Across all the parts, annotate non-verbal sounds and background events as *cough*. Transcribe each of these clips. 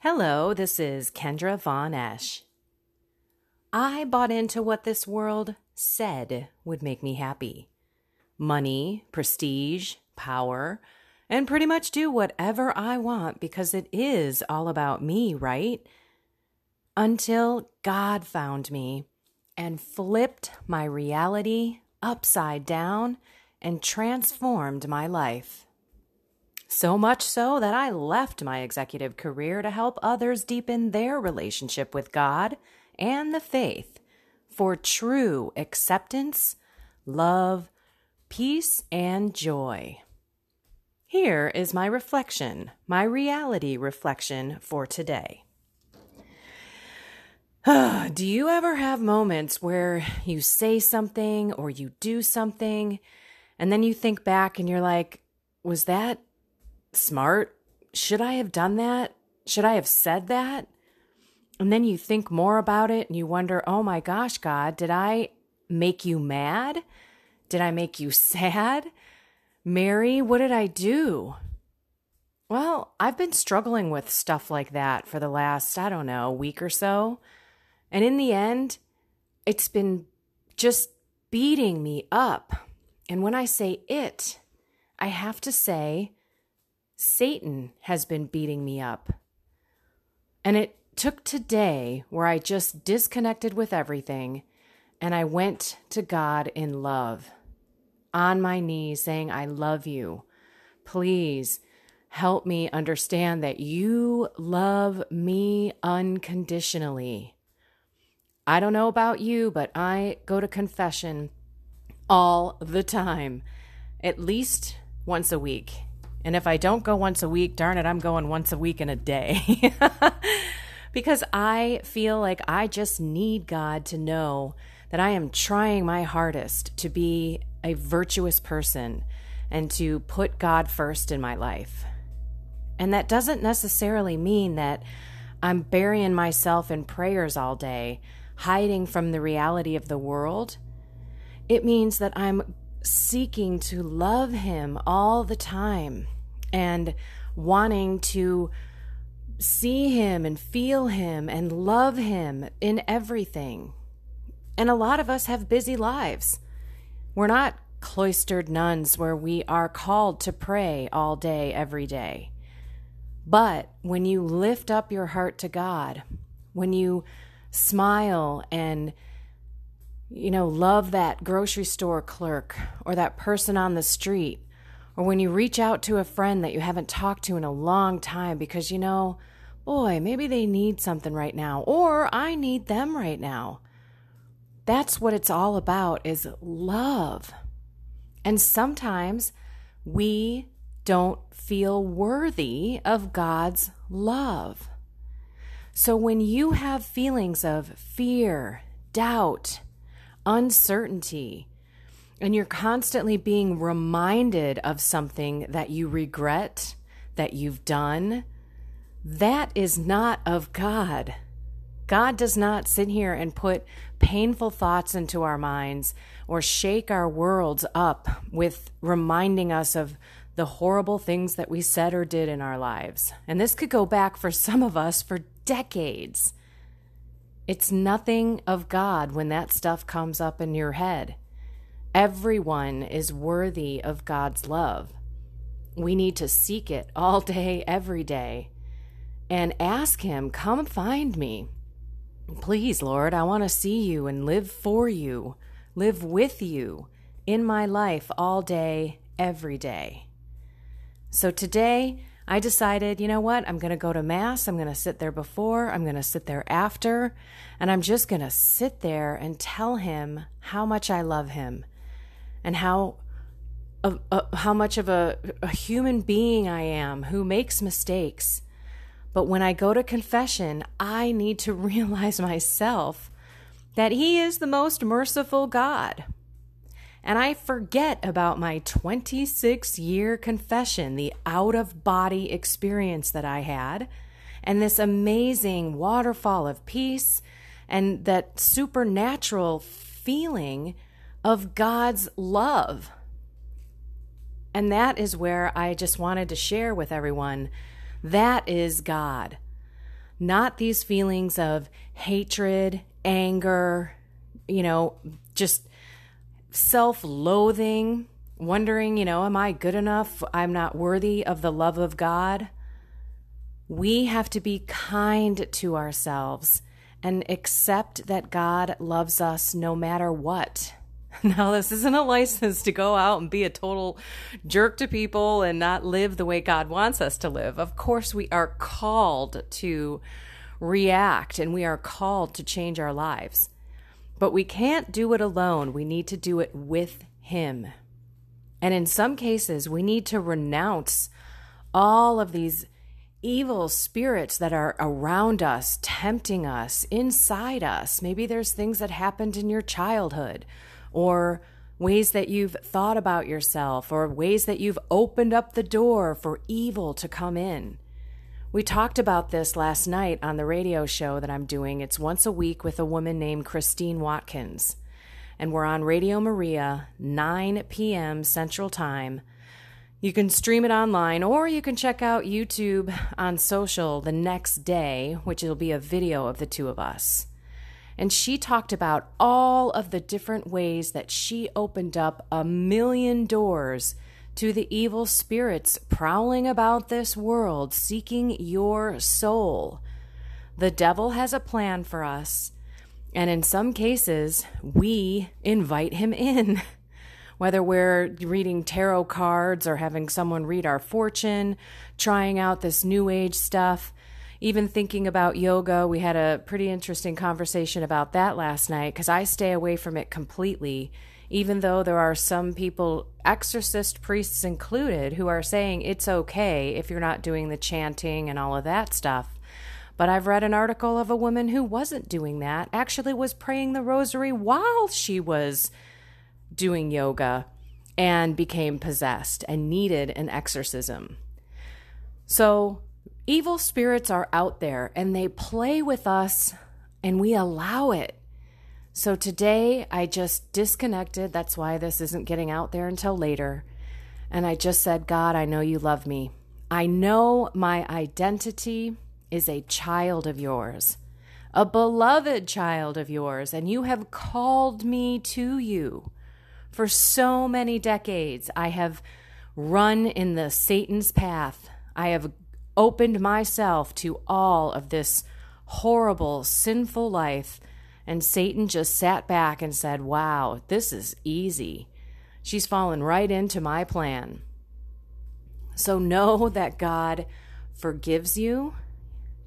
Hello, this is Kendra Von Esch. I bought into what this world said would make me happy money, prestige, power, and pretty much do whatever I want because it is all about me, right? Until God found me and flipped my reality upside down and transformed my life. So much so that I left my executive career to help others deepen their relationship with God and the faith for true acceptance, love, peace, and joy. Here is my reflection, my reality reflection for today. *sighs* do you ever have moments where you say something or you do something and then you think back and you're like, was that smart? Should I have done that? Should I have said that? And then you think more about it and you wonder, oh my gosh, God, did I make you mad? Did I make you *laughs* sad? Mary, what did I do? Well, I've been struggling with stuff like that for the last, I don't know, week or so. And in the end, it's been just beating me up. And when I say it, I have to say Satan has been beating me up. And it took today where I just disconnected with everything and I went to God in love, on my knees, saying, I love you. Please help me understand that you love me unconditionally. I don't know about you, but I go to confession all the time, at least once a week. And if I don't go once a week, darn it, I'm going once a week in a day. *laughs* because I feel like I just need God to know that I am trying my hardest to be a virtuous person and to put God first in my life. And that doesn't necessarily mean that I'm burying myself in prayers all day hiding from the reality of the world. It means that I'm seeking to love Him all the time and wanting to see Him and feel Him and love Him in everything. And a lot of us have busy lives. We're not cloistered nuns where we are called to pray all day, every day. But when you lift up your heart to God, when you smile and you know, love that grocery store clerk or that person on the street, or when you reach out to a friend that you haven't talked to in a long time because you know, boy, maybe they need something right now, or I need them right now. That's what it's all about is love. And sometimes we don't feel worthy of God's love. So when you have feelings of fear, doubt, uncertainty, and you're constantly being reminded of something that you regret, that you've done, that is not of God. God does not sit here and put painful thoughts into our minds or shake our worlds up with reminding us of the horrible things that we said or did in our lives. And this could go back for some of us for decades. It's nothing of God when that stuff comes up in your head. Everyone is worthy of God's love. We need to seek it all day, every day, and ask Him, Come find me. Please, Lord, I want to see you and live for you, live with you in my life all day, every day. So today, I decided, you know what? I'm going to go to Mass. I'm going to sit there before. I'm going to sit there after. And I'm just going to sit there and tell him how much I love him and how. Uh, uh, how much of a, a human being I am who makes mistakes. But when I go to confession, I need to *laughs* realize myself that He is the most merciful God and I forget about my 26 year confession, the out of body experience that I had, and this amazing waterfall of peace and that supernatural feeling of God's love. And that is where I just wanted to share with everyone that is God. not these feelings of hatred, anger, you know, just self loathing, wondering, you know, am I good enough? I'm not worthy of the love of God. We have to be kind to ourselves and accept that God loves us no matter what. *laughs* Now, this isn't a license to go out and be a total jerk to people and not live the way God wants us to live. Of course, we are called to react and we are called to change our lives. But we can't do it alone. We need to do it with Him. And in some cases, we need to renounce all of these evil spirits that are around us, tempting us, inside us. Maybe there's things that happened in your childhood, or ways that you've thought about yourself, or ways that you've opened up the door for evil to come in. We talked about this last night on the radio show that I'm doing. It's once a week with a woman named Christine Watkins. And we're on Radio Maria, 9 p.m. Central Time. You can stream it online or you can check out YouTube on social the next day, which will be a video of the two of us. And she talked about all of the different ways that she opened up a million doors to the evil spirits prowling about this world seeking your soul. The devil has a plan for us, and in some cases, we invite him in. *laughs* Whether we're reading tarot cards or having someone read our fortune, trying out this new age stuff, even thinking about yoga. We had a pretty interesting conversation about that last night because I stay away from it completely even though there are some people, exorcist priests included, who are saying it's okay if you're not doing the chanting and all of that stuff. But I've read an article of a woman who wasn't doing that, actually was praying the rosary while she was doing yoga and became possessed and needed an exorcism. So, evil spirits are out there and they play with us and we allow it. So today I just disconnected. That's why this isn't getting out there until later. And I just said, God, I know you love me. I know my identity is a child of yours, a beloved child of yours, and you have called me to you. For so many decades, I have run in the Satan's path. I have opened myself to all of this horrible, sinful life and Satan just sat back and said, Wow, this is easy. She's fallen right into my plan. So know *laughs* that God forgives you.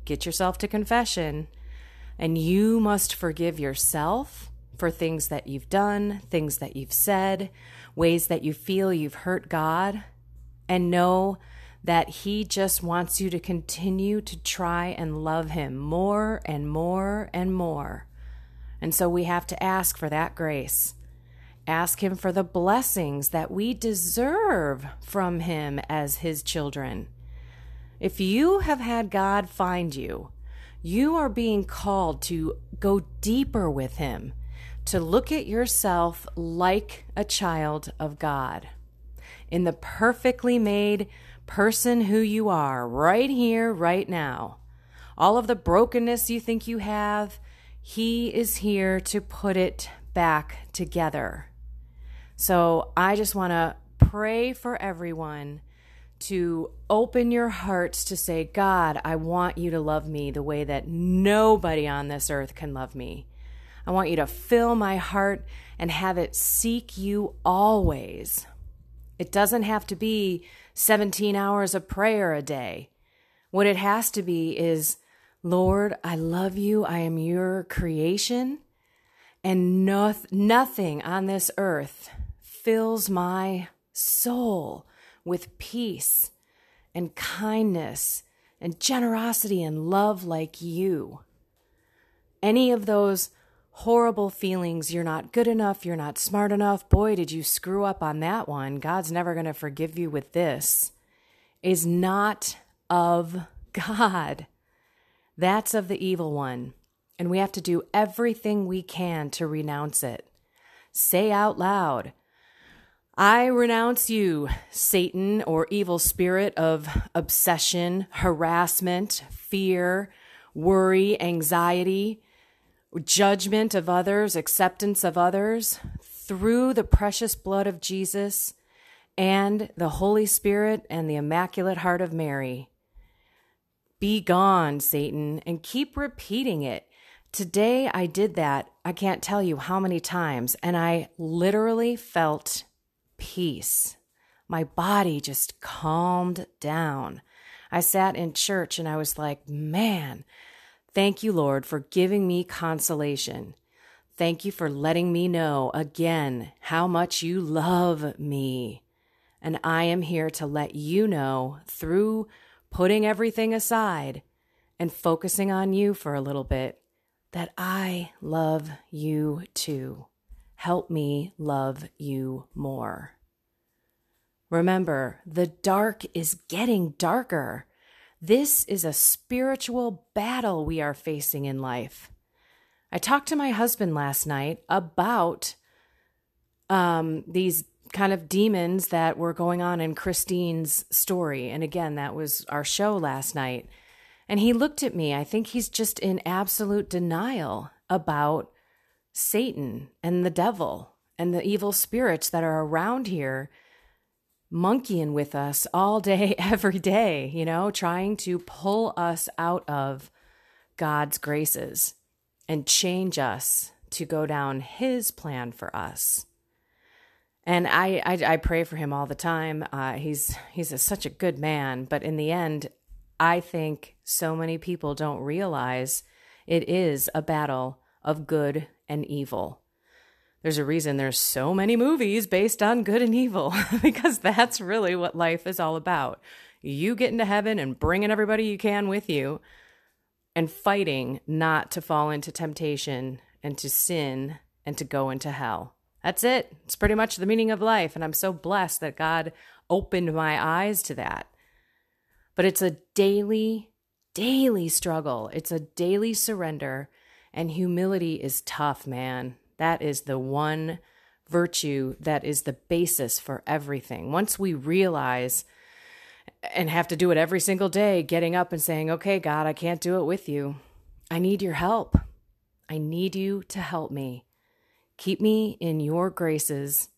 Get yourself to confession. And you must forgive yourself for things that you've done, things that you've said, ways that you feel you've hurt God. And know that He just wants you to continue to try and love Him more and more and more. And so we have to ask for that grace. Ask Him for the blessings that we deserve from Him as His children. If you have had God find you, you are being called to go deeper with Him, to look at yourself like a child of God. In the perfectly made person who you are, right here, right now. All of the brokenness you think you have, he is here to put it back together. So I just want to pray for everyone to open your hearts to say, God, I want you to love me the way that nobody on this earth can love me. I want you to fill my heart and have it seek you always. It doesn't have to be 17 hours of prayer a day. What it has to be is Lord, I love you. I am your creation, and no, nothing on this earth fills my soul with peace and kindness and generosity and love like you. Any of those horrible feelings, you're not good enough, you're not smart enough, boy, did you screw up on that one, God's never going to forgive you with this, is not of God. That's of the evil one, and we have to do everything we can to renounce it. Say out loud, I renounce you, Satan or evil spirit of obsession, harassment, fear, worry, anxiety, judgment of others, acceptance of others through the precious blood of Jesus and the Holy Spirit and the Immaculate Heart of Mary. Be gone, Satan, and keep repeating it. Today I did that. I can't tell you how many times, and I literally felt peace. My body just calmed down. I sat in church and I was like, man, thank you, Lord, for giving me consolation. Thank you for letting me know again how much you love me. And I am here to let you know through putting everything aside and focusing on you for a little bit that I love you too. Help me love you more. Remember, the dark is getting darker. This is a spiritual battle we are facing in life. I talked to my husband last night about um, these kind of demons that were going on in Christine's story. And again, that was our show last night. And he looked at me. I think he's just in absolute denial about Satan and the devil and the evil spirits that are around here monkeying with us all day, *laughs* every day, you know, trying to pull us out of God's graces and change us to go down His plan for us. And I, I, I pray for him all the time. Uh, he's he's a, such a good man, but in the end, I think so many people don't realize it is a battle of good and evil there's a reason there's so many movies based on good and evil *laughs* because that's really what life is all about. You get into heaven and bringing everybody you can with you and fighting not to fall into temptation and to sin and to go into hell. That's it. It's pretty much the meaning of life. And I'm so blessed that God opened my eyes to that. But it's a daily, daily struggle, it's a daily surrender. And humility is tough, man. That is the one virtue that is the basis for everything. Once we realize and have to do it every single day, getting up and saying, Okay, God, I can't do it with you. I need your help. I need you to help me. Keep me in your graces.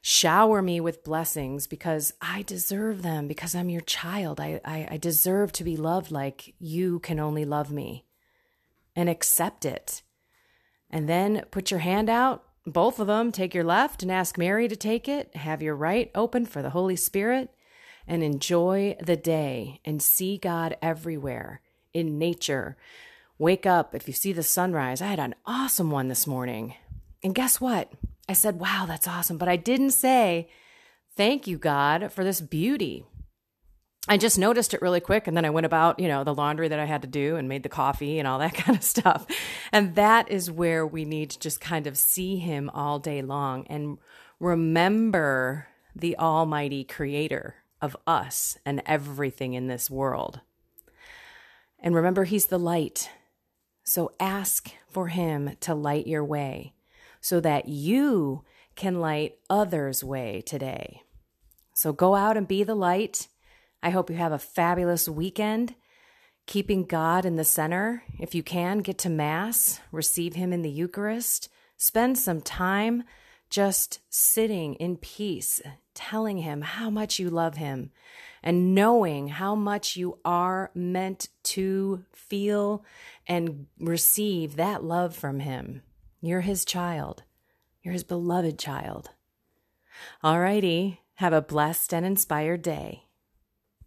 Shower me with blessings because I deserve them, because I'm your child. I, I, I deserve to be loved like you can only love me. And accept it. And then put your hand out, both of them, take your left and ask Mary to take it. Have your right open for the Holy Spirit and enjoy the day and see God everywhere in nature. Wake up if you see the sunrise. I had an awesome one this morning. And guess what? I said, wow, that's awesome. But I didn't say, thank you, God, for this beauty. I just noticed it really quick. And then I went about, you know, the laundry that I had to do and made the coffee and all *laughs* that kind of stuff. And that is where we need to just kind of see him all day long and remember the almighty creator of us and everything in this world. And remember, he's the light. So ask for him to light your way so that you can light others' way today. So go out and be the light I hope you have a fabulous weekend. Keeping God in the center. If you can, get to Mass, receive Him in the Eucharist, spend some time just sitting in peace, telling Him how much you love Him, and knowing how much you are meant to feel and receive that love from Him. You're His child, you're His beloved child. All righty, have a blessed and inspired day.